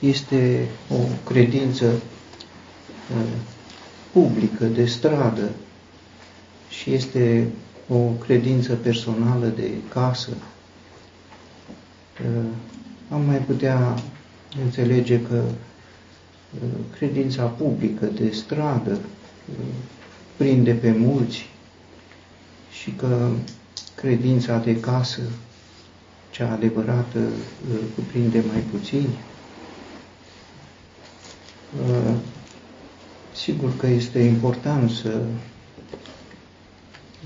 este o credință uh, publică, de stradă și este o credință personală de casă. Uh, am mai putea înțelege că uh, credința publică de stradă prinde pe mulți și că credința de casă, cea adevărată, cuprinde mai puțini. Uh, sigur că este important să,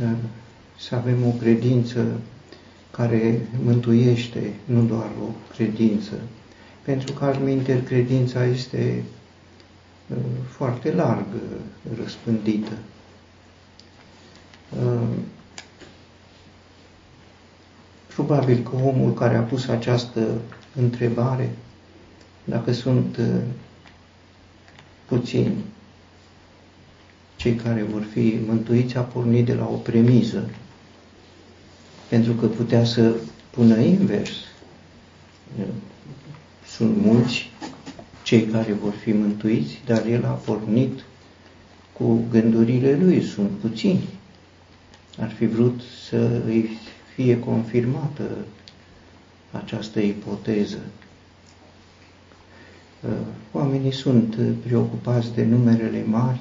uh, să avem o credință care mântuiește, nu doar o credință. Pentru că altminte credința este uh, foarte larg răspândită. Probabil că omul care a pus această întrebare, dacă sunt puțini cei care vor fi mântuiți, a pornit de la o premiză, pentru că putea să pună invers. Sunt mulți cei care vor fi mântuiți, dar el a pornit cu gândurile lui, sunt puțini. Ar fi vrut să îi fie confirmată această ipoteză. Uh, oamenii sunt uh, preocupați de numerele mari,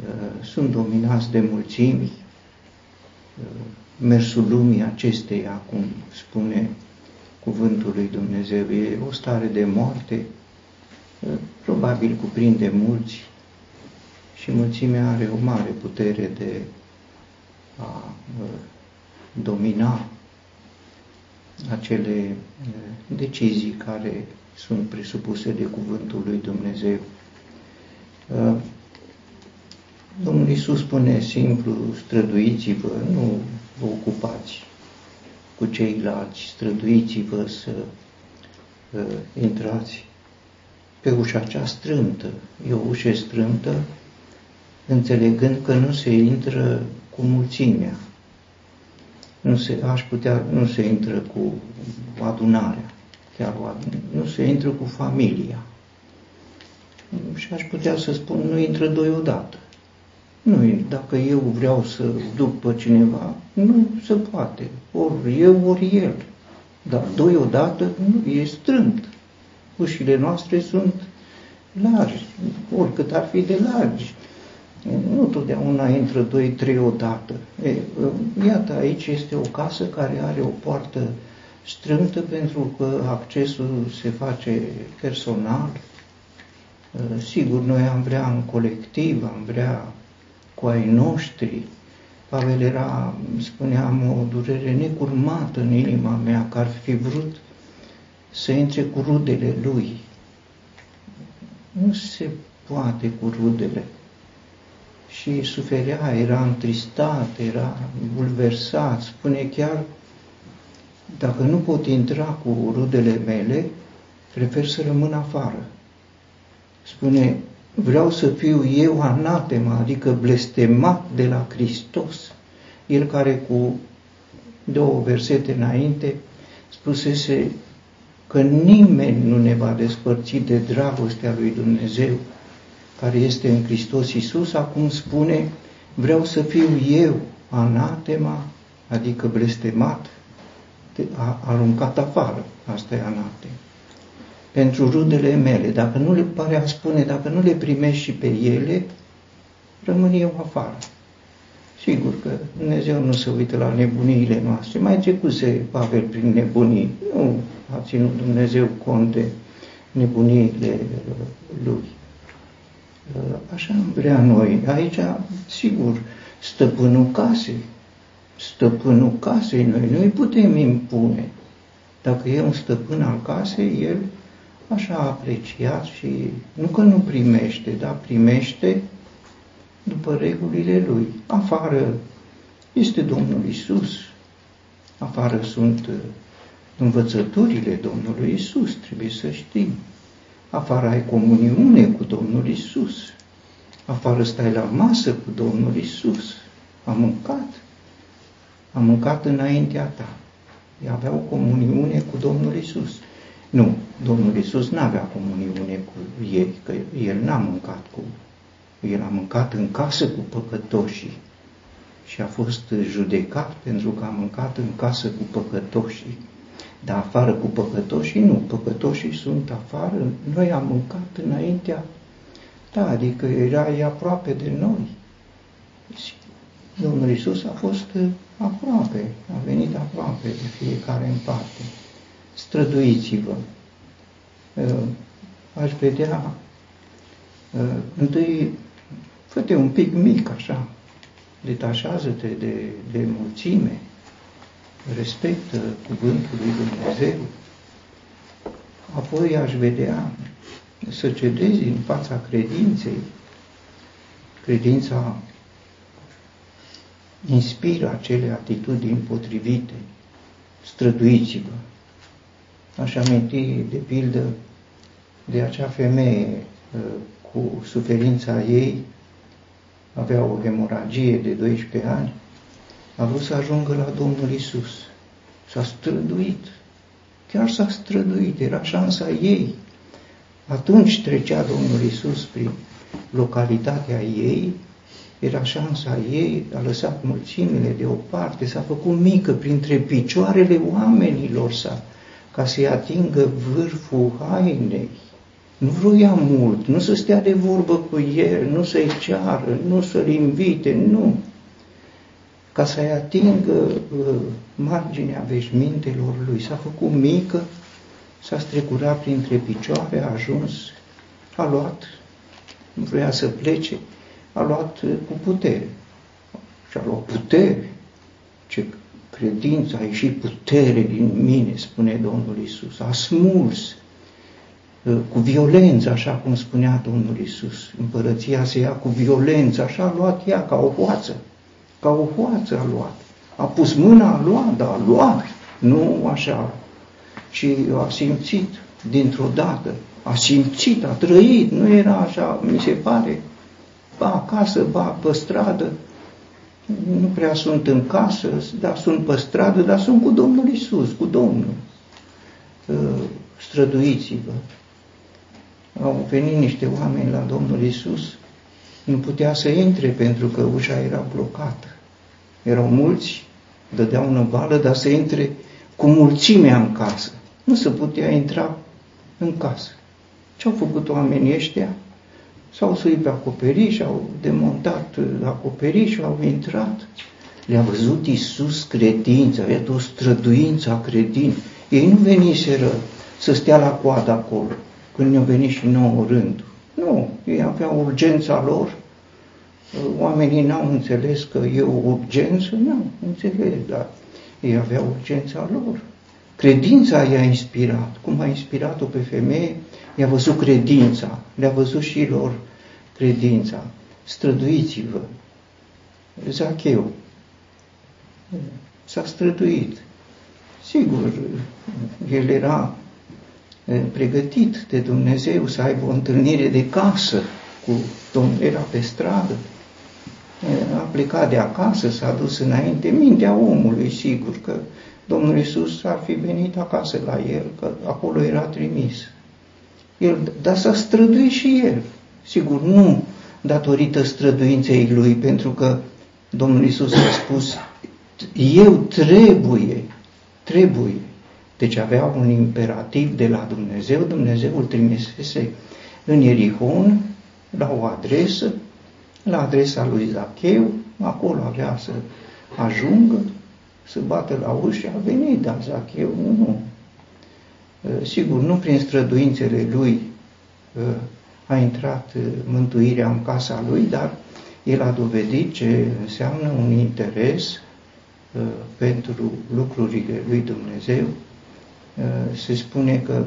uh, sunt dominați de mulțimi, mersul lumii acesteia, cum spune cuvântul lui Dumnezeu, e o stare de moarte, probabil cuprinde mulți și mulțimea are o mare putere de a domina acele decizii care sunt presupuse de cuvântul lui Dumnezeu. Uh, Domnul Iisus spune simplu, străduiți-vă, nu vă ocupați cu ceilalți, străduiți-vă să uh, intrați pe ușa cea strâmtă. E o ușă strâmtă, înțelegând că nu se intră cu mulțimea. Nu se, aș putea, nu se intră cu adunarea chiar nu se intră cu familia. Și aș putea să spun, nu intră doi odată. Nu, dacă eu vreau să duc pe cineva, nu se poate. Ori eu, ori el. Dar doi odată nu, e strâmt. Ușile noastre sunt largi, oricât ar fi de largi. Nu totdeauna intră doi, trei odată. E, iată, aici este o casă care are o poartă strâmtă pentru că accesul se face personal. Uh, sigur, noi am vrea în colectiv, am vrea cu ai noștri. Pavel era, spuneam, o durere necurmată în inima mea, că ar fi vrut să intre cu rudele lui. Nu se poate cu rudele. Și suferea, era întristat, era bulversat, spune chiar dacă nu pot intra cu rudele mele, prefer să rămân afară. Spune, vreau să fiu eu anatema, adică blestemat de la Hristos. El care cu două versete înainte spusese că nimeni nu ne va despărți de dragostea lui Dumnezeu care este în Hristos Iisus, acum spune, vreau să fiu eu anatema, adică blestemat a aruncat afară. Asta e anate. Pentru rudele mele, dacă nu le pare a spune, dacă nu le primești și pe ele, rămân eu afară. Sigur că Dumnezeu nu se uită la nebuniile noastre. Mai trecuse Pavel prin nebunii. Nu a ținut Dumnezeu cont de nebuniile lui. Așa am vrea noi. Aici, sigur, stăpânul casei, stăpânul casei, noi nu îi putem impune. Dacă e un stăpân al casei, el așa a apreciat și nu că nu primește, dar primește după regulile lui. Afară este Domnul Isus. Afară sunt uh, învățăturile Domnului Isus, trebuie să știm. Afară ai comuniune cu Domnul Isus. Afară stai la masă cu Domnul Isus. Am mâncat am mâncat înaintea ta. Ei aveau comuniune cu Domnul Isus. Nu, Domnul Isus nu avea comuniune cu ei, că el n-a mâncat cu el a mâncat în casă cu păcătoșii și a fost judecat pentru că a mâncat în casă cu păcătoșii. Dar afară cu păcătoșii nu, păcătoșii sunt afară, noi am mâncat înaintea, da, adică era aproape de noi. Domnul Isus a fost aproape, a venit aproape de fiecare în parte. Străduiți-vă. Aș vedea întâi Fă-te un pic mic așa, detașează-te de, de mulțime, respectă cuvântul lui Dumnezeu, apoi aș vedea să cedezi în fața credinței. Credința inspiră acele atitudini potrivite. Străduiți-vă. Aș aminti, de pildă, de acea femeie uh, cu suferința ei, avea o hemoragie de 12 ani, a vrut să ajungă la Domnul Isus. S-a străduit, chiar s-a străduit, era șansa ei. Atunci trecea Domnul Isus prin localitatea ei, era șansa ei, a lăsat mulțimile deoparte, s-a făcut mică. Printre picioarele oamenilor sa, ca să-i atingă vârful hainei. Nu vroia mult, nu să stea de vorbă cu el, nu să-i ceară, nu să-l invite, nu. Ca să-i atingă uh, marginea veșmintelor lui. S-a făcut mică, s-a strecurat printre picioare, a ajuns, a luat, nu vrea să plece, a luat uh, cu putere. Și a luat putere. Ce credință, a ieșit putere din mine, spune Domnul Isus. A smuls Uh, cu violență, așa cum spunea Domnul Isus. Împărăția se ia cu violență, așa a luat ea, ca o hoață. Ca o hoață a luat. A pus mâna, a luat, dar a luat. Nu așa. Și a simțit dintr-o dată. A simțit, a trăit. Nu era așa, mi se pare, ba acasă, ba pe stradă. Nu prea sunt în casă, dar sunt pe stradă, dar sunt cu Domnul Isus, cu Domnul. Uh, străduiți-vă, au venit niște oameni la Domnul Isus, nu putea să intre pentru că ușa era blocată. Erau mulți, dădeau năvală, dar să intre cu mulțimea în casă. Nu se putea intra în casă. Ce au făcut oamenii ăștia? S-au suit pe acoperiș, au demontat acoperiș, au intrat. Le-a văzut Iisus credința, avea o străduință a credinței. Ei nu veniseră să stea la coadă acolo când ne-a venit și nouă rând. Nu, ei aveau urgența lor, oamenii n-au înțeles că e o urgență, nu, înțeles, dar ei aveau urgența lor. Credința i-a inspirat. Cum a inspirat-o pe femeie, i-a văzut credința, le-a văzut și lor credința. Străduiți-vă. Zacheu s-a străduit. Sigur, el era pregătit de Dumnezeu să aibă o întâlnire de casă cu Domnul, era pe stradă, a plecat de acasă, s-a dus înainte, mintea omului, sigur că Domnul Iisus ar fi venit acasă la el, că acolo era trimis. El, dar s-a străduit și el. Sigur, nu datorită străduinței lui, pentru că Domnul Iisus a spus, eu trebuie, trebuie deci avea un imperativ de la Dumnezeu, Dumnezeu îl trimisese în Ierihon, la o adresă, la adresa lui Zacheu, acolo avea să ajungă, să bată la ușă, a venit, dar Zacheu nu, nu. Sigur, nu prin străduințele lui a intrat mântuirea în casa lui, dar el a dovedit ce înseamnă un interes pentru lucrurile lui Dumnezeu, Eh, se spune că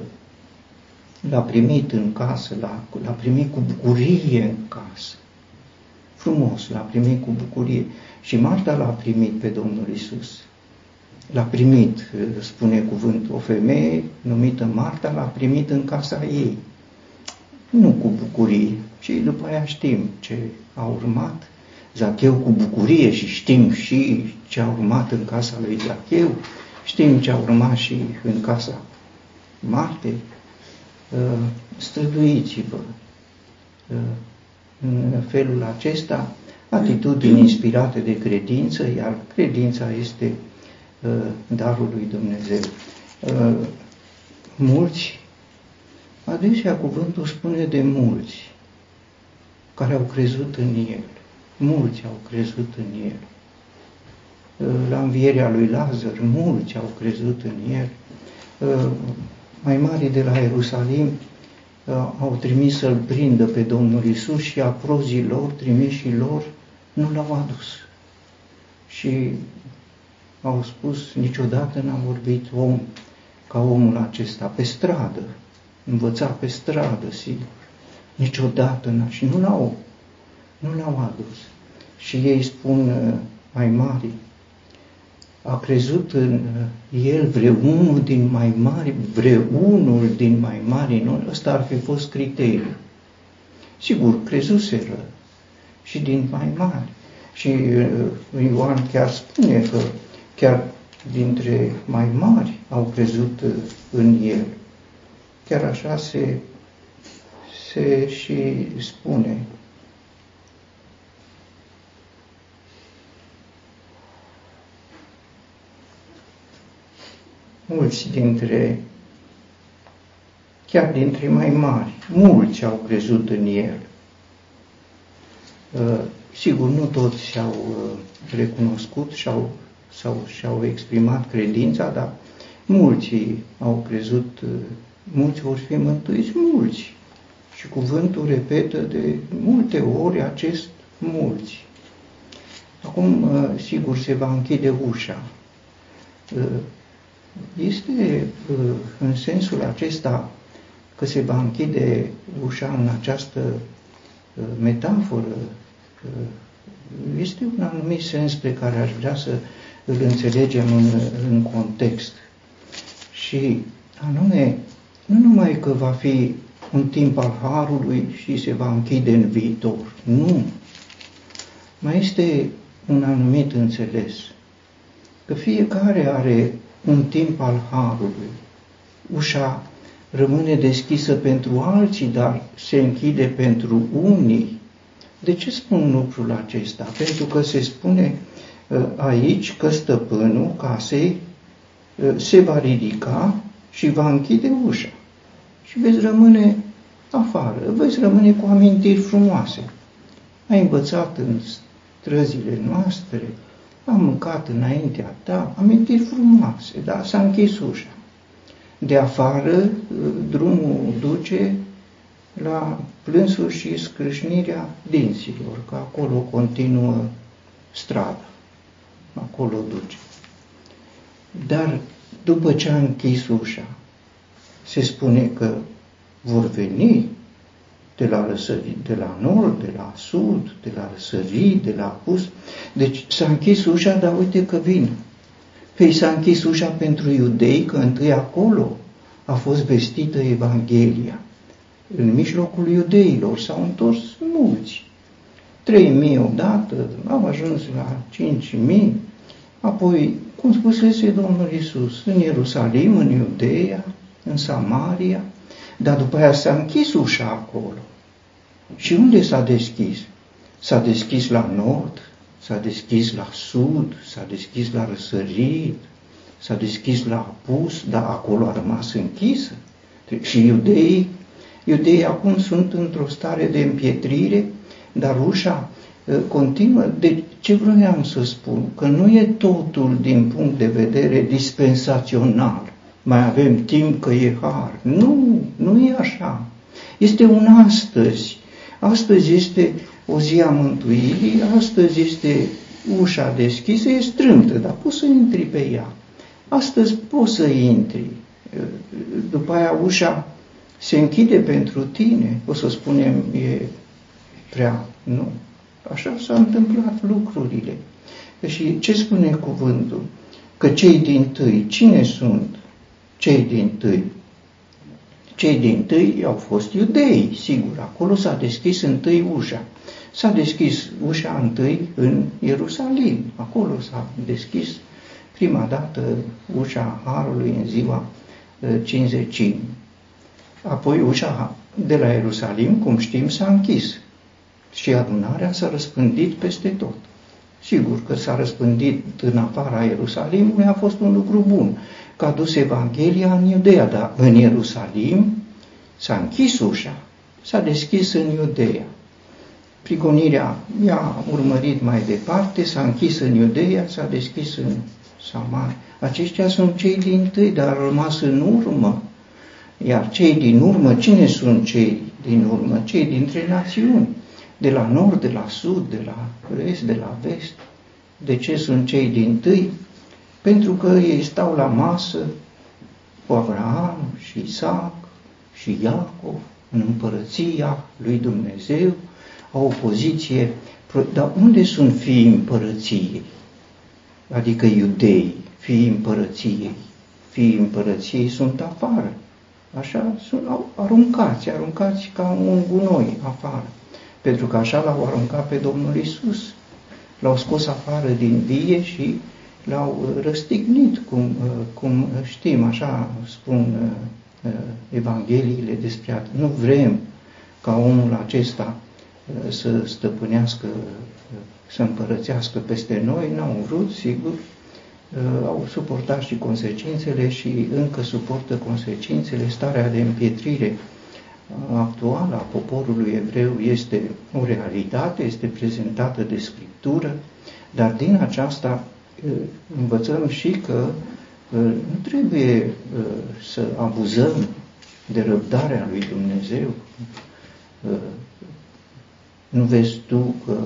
l-a primit în casă, l-a, primit cu bucurie în casă. Frumos, l-a primit cu bucurie. Și Marta l-a primit pe Domnul Isus. L-a primit, eh, spune cuvântul, o femeie numită Marta l-a primit în casa ei. Nu cu bucurie, ci după aia știm ce a urmat. Zacheu cu bucurie și știm și ce a urmat în casa lui Zacheu Știm ce a urmat și în casa Marte, uh, străduiți-vă. Uh, în felul acesta, atitudini inspirate de credință, iar credința este darul lui Dumnezeu. Mulți, adesea cuvântul spune de mulți, care au crezut în El. Mulți au crezut în El. La învierea lui Lazar, mulți au crezut în El. Mai mari de la Ierusalim au trimis să-L prindă pe Domnul Isus și aprozii lor, trimișii lor, nu l-au adus. Și au spus, niciodată n-a vorbit om ca omul acesta, pe stradă, învăța pe stradă, sigur. Niciodată n-a, și nu l-au, nu l-au adus. Și ei spun uh, mai mari, a crezut în uh, el vreunul din mai mari, vreunul din mai mari, nu? Ăsta ar fi fost criteriu. Sigur, crezuseră și din mai mari. Și uh, Ioan chiar spune că chiar dintre mai mari au crezut în el. Chiar așa se, se și spune. Mulți dintre, chiar dintre mai mari, mulți au crezut în el. Uh, sigur, nu toți și-au uh, recunoscut și-au, sau și-au exprimat credința, dar mulți au crezut uh, mulți vor fi mântuiți, mulți. Și cuvântul repetă de multe ori acest mulți. Acum, uh, sigur, se va închide ușa. Uh, este uh, în sensul acesta că se va închide ușa în această metaforă, este un anumit sens pe care aș vrea să îl înțelegem în, în context. Și anume, nu numai că va fi un timp al Harului și se va închide în viitor. Nu. Mai este un anumit înțeles. Că fiecare are un timp al Harului. Ușa rămâne deschisă pentru alții, dar se închide pentru unii. De ce spun lucrul acesta? Pentru că se spune uh, aici că stăpânul casei uh, se va ridica și va închide ușa. Și veți rămâne afară, veți rămâne cu amintiri frumoase. Ai învățat în străzile noastre, am mâncat înaintea ta, amintiri frumoase, dar s-a închis ușa. De afară, drumul duce la plânsul și scrâșnirea dinților, că acolo continuă strada, acolo duce. Dar după ce a închis ușa, se spune că vor veni de la răsărit, de la nord, de la sud, de la răsărit, de la apus. Deci s-a închis ușa, dar uite că vin. Păi s-a închis ușa pentru iudei, că întâi acolo a fost vestită Evanghelia. În mijlocul iudeilor s-au întors mulți. Trei mii odată, au ajuns la cinci mii, apoi cum spusese Domnul Isus, în Ierusalim, în Iudeea, în Samaria, dar după aia s-a închis ușa acolo. Și unde s-a deschis? S-a deschis la nord, s-a deschis la sud, s-a deschis la răsărit, s-a deschis la apus, dar acolo a rămas închisă. Și iudeii, iudeii acum sunt într-o stare de împietrire, dar ușa Uh, continuă. De ce vreau să spun? Că nu e totul din punct de vedere dispensațional. Mai avem timp că e har. Nu, nu e așa. Este un astăzi. Astăzi este o zi a mântuirii, astăzi este ușa deschisă, e strâmtă, dar poți să intri pe ea. Astăzi poți să intri. Uh, după aia ușa se închide pentru tine. O să spunem, e prea... Nu. Așa s-au întâmplat lucrurile. Și ce spune cuvântul? Că cei din tâi, cine sunt cei din tâi? Cei din tâi au fost iudei, sigur, acolo s-a deschis întâi ușa. S-a deschis ușa întâi în Ierusalim, acolo s-a deschis prima dată ușa Harului în ziua cinzecimi. Apoi ușa de la Ierusalim, cum știm, s-a închis și adunarea s-a răspândit peste tot. Sigur că s-a răspândit în afara Ierusalimului, a fost un lucru bun, că a dus Evanghelia în Iudeea, dar în Ierusalim s-a închis ușa, s-a deschis în Iudeea. Prigonirea i-a urmărit mai departe, s-a închis în Iudeea, s-a deschis în Samar. Aceștia sunt cei din tâi, dar au rămas în urmă. Iar cei din urmă, cine sunt cei din urmă? Cei dintre națiuni de la nord, de la sud, de la est, de la vest. De ce sunt cei din tâi? Pentru că ei stau la masă cu Abraham și Isaac și Iacov în împărăția lui Dumnezeu, au o poziție. Dar unde sunt fiii împărăției? Adică iudei, fiii împărăției. Fiii împărăției sunt afară. Așa sunt aruncați, aruncați ca un gunoi afară pentru că așa l-au aruncat pe Domnul Isus. L-au scos afară din vie și l-au uh, răstignit, cum, uh, cum știm, așa spun uh, Evangheliile despre Nu vrem ca omul acesta să stăpânească, să împărățească peste noi, n-au vrut, sigur, au suportat și consecințele și încă suportă consecințele, starea de împietrire actuală a poporului evreu este o realitate, este prezentată de Scriptură, dar din aceasta învățăm și că nu trebuie să abuzăm de răbdarea lui Dumnezeu. Nu vezi tu că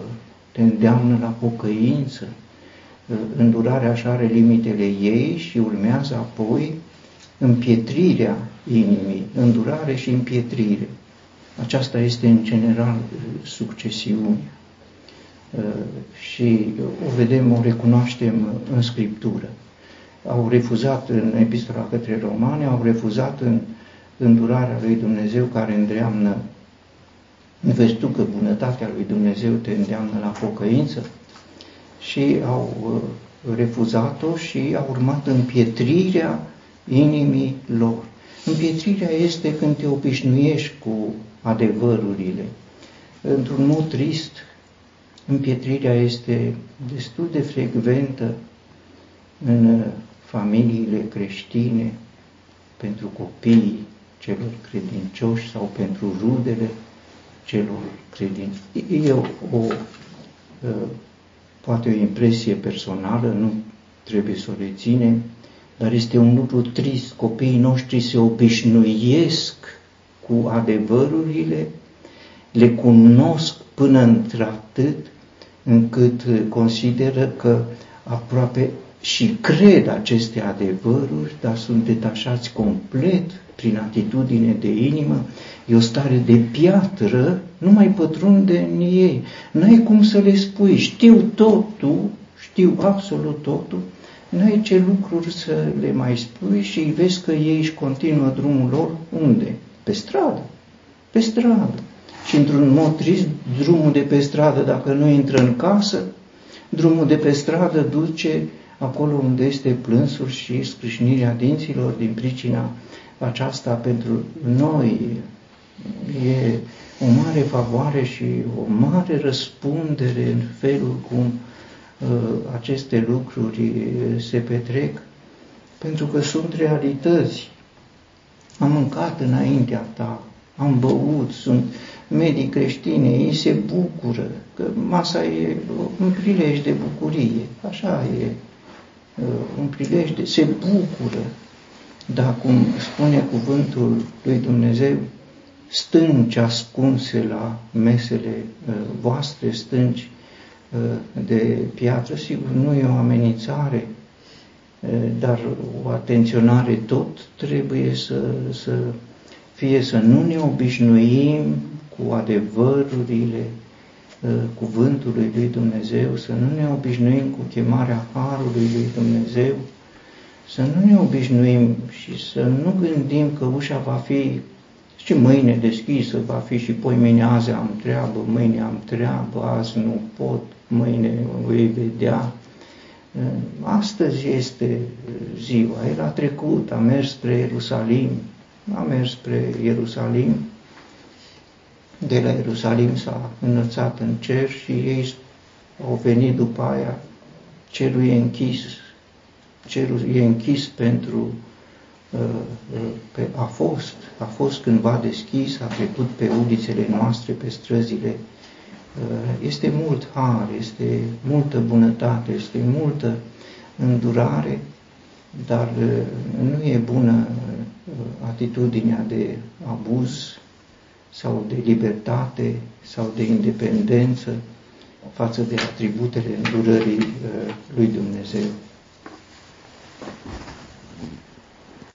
te îndeamnă la pocăință, îndurarea așa are limitele ei și urmează apoi împietrirea inimii, îndurare și împietrire. Aceasta este în general succesiunea. Uh, și o vedem, o recunoaștem în Scriptură. Au refuzat în epistola către romane, au refuzat în îndurarea lui Dumnezeu care îndreamnă Vezi tu că bunătatea lui Dumnezeu te îndeamnă la pocăință și au uh, refuzat-o și au urmat împietrirea inimii lor. Împietrirea este când te obișnuiești cu adevărurile. Într-un mod trist, împietrirea este destul de frecventă în familiile creștine, pentru copiii celor credincioși sau pentru rudele celor credincioși. E o, o poate o impresie personală, nu trebuie să o reținem, dar este un lucru trist. Copiii noștri se obișnuiesc cu adevărurile, le cunosc până într-atât încât consideră că aproape și cred aceste adevăruri, dar sunt detașați complet prin atitudine de inimă, e o stare de piatră, nu mai pătrunde în ei. N-ai cum să le spui, știu totul, știu absolut totul, N-ai ce lucruri să le mai spui și vezi că ei își continuă drumul lor unde? Pe stradă. Pe stradă. Și într-un mod trist, drumul de pe stradă, dacă nu intră în casă, drumul de pe stradă duce acolo unde este plânsul și scrâșnirea dinților din pricina aceasta pentru noi e o mare favoare și o mare răspundere în felul cum Uh, aceste lucruri uh, se petrec, pentru că sunt realități. Am mâncat înaintea ta, am băut, sunt medii creștine, ei se bucură, că masa e un prilej de bucurie, așa e, uh, un prilej de, se bucură, dar cum spune cuvântul lui Dumnezeu, stânci ascunse la mesele voastre, stânci de piatră, sigur, nu e o amenințare, dar o atenționare tot trebuie să, să fie să nu ne obișnuim cu adevărurile cuvântului lui Dumnezeu, să nu ne obișnuim cu chemarea Harului lui Dumnezeu, să nu ne obișnuim și să nu gândim că ușa va fi și mâine deschisă, va fi și poi mâine azi am treabă, mâine am treabă, azi nu pot, mâine vei vedea. Astăzi este ziua, el a trecut, a mers spre Ierusalim, a mers spre Ierusalim, de la Ierusalim s-a înălțat în cer și ei au venit după aia, cerul e închis, cerul e închis pentru, uh, uh, a fost, a fost cândva deschis, a trecut pe ulițele noastre, pe străzile. Uh, este mult har, este multă bunătate, este multă îndurare, dar uh, nu e bună uh, atitudinea de abuz sau de libertate sau de independență față de atributele îndurării uh, lui Dumnezeu.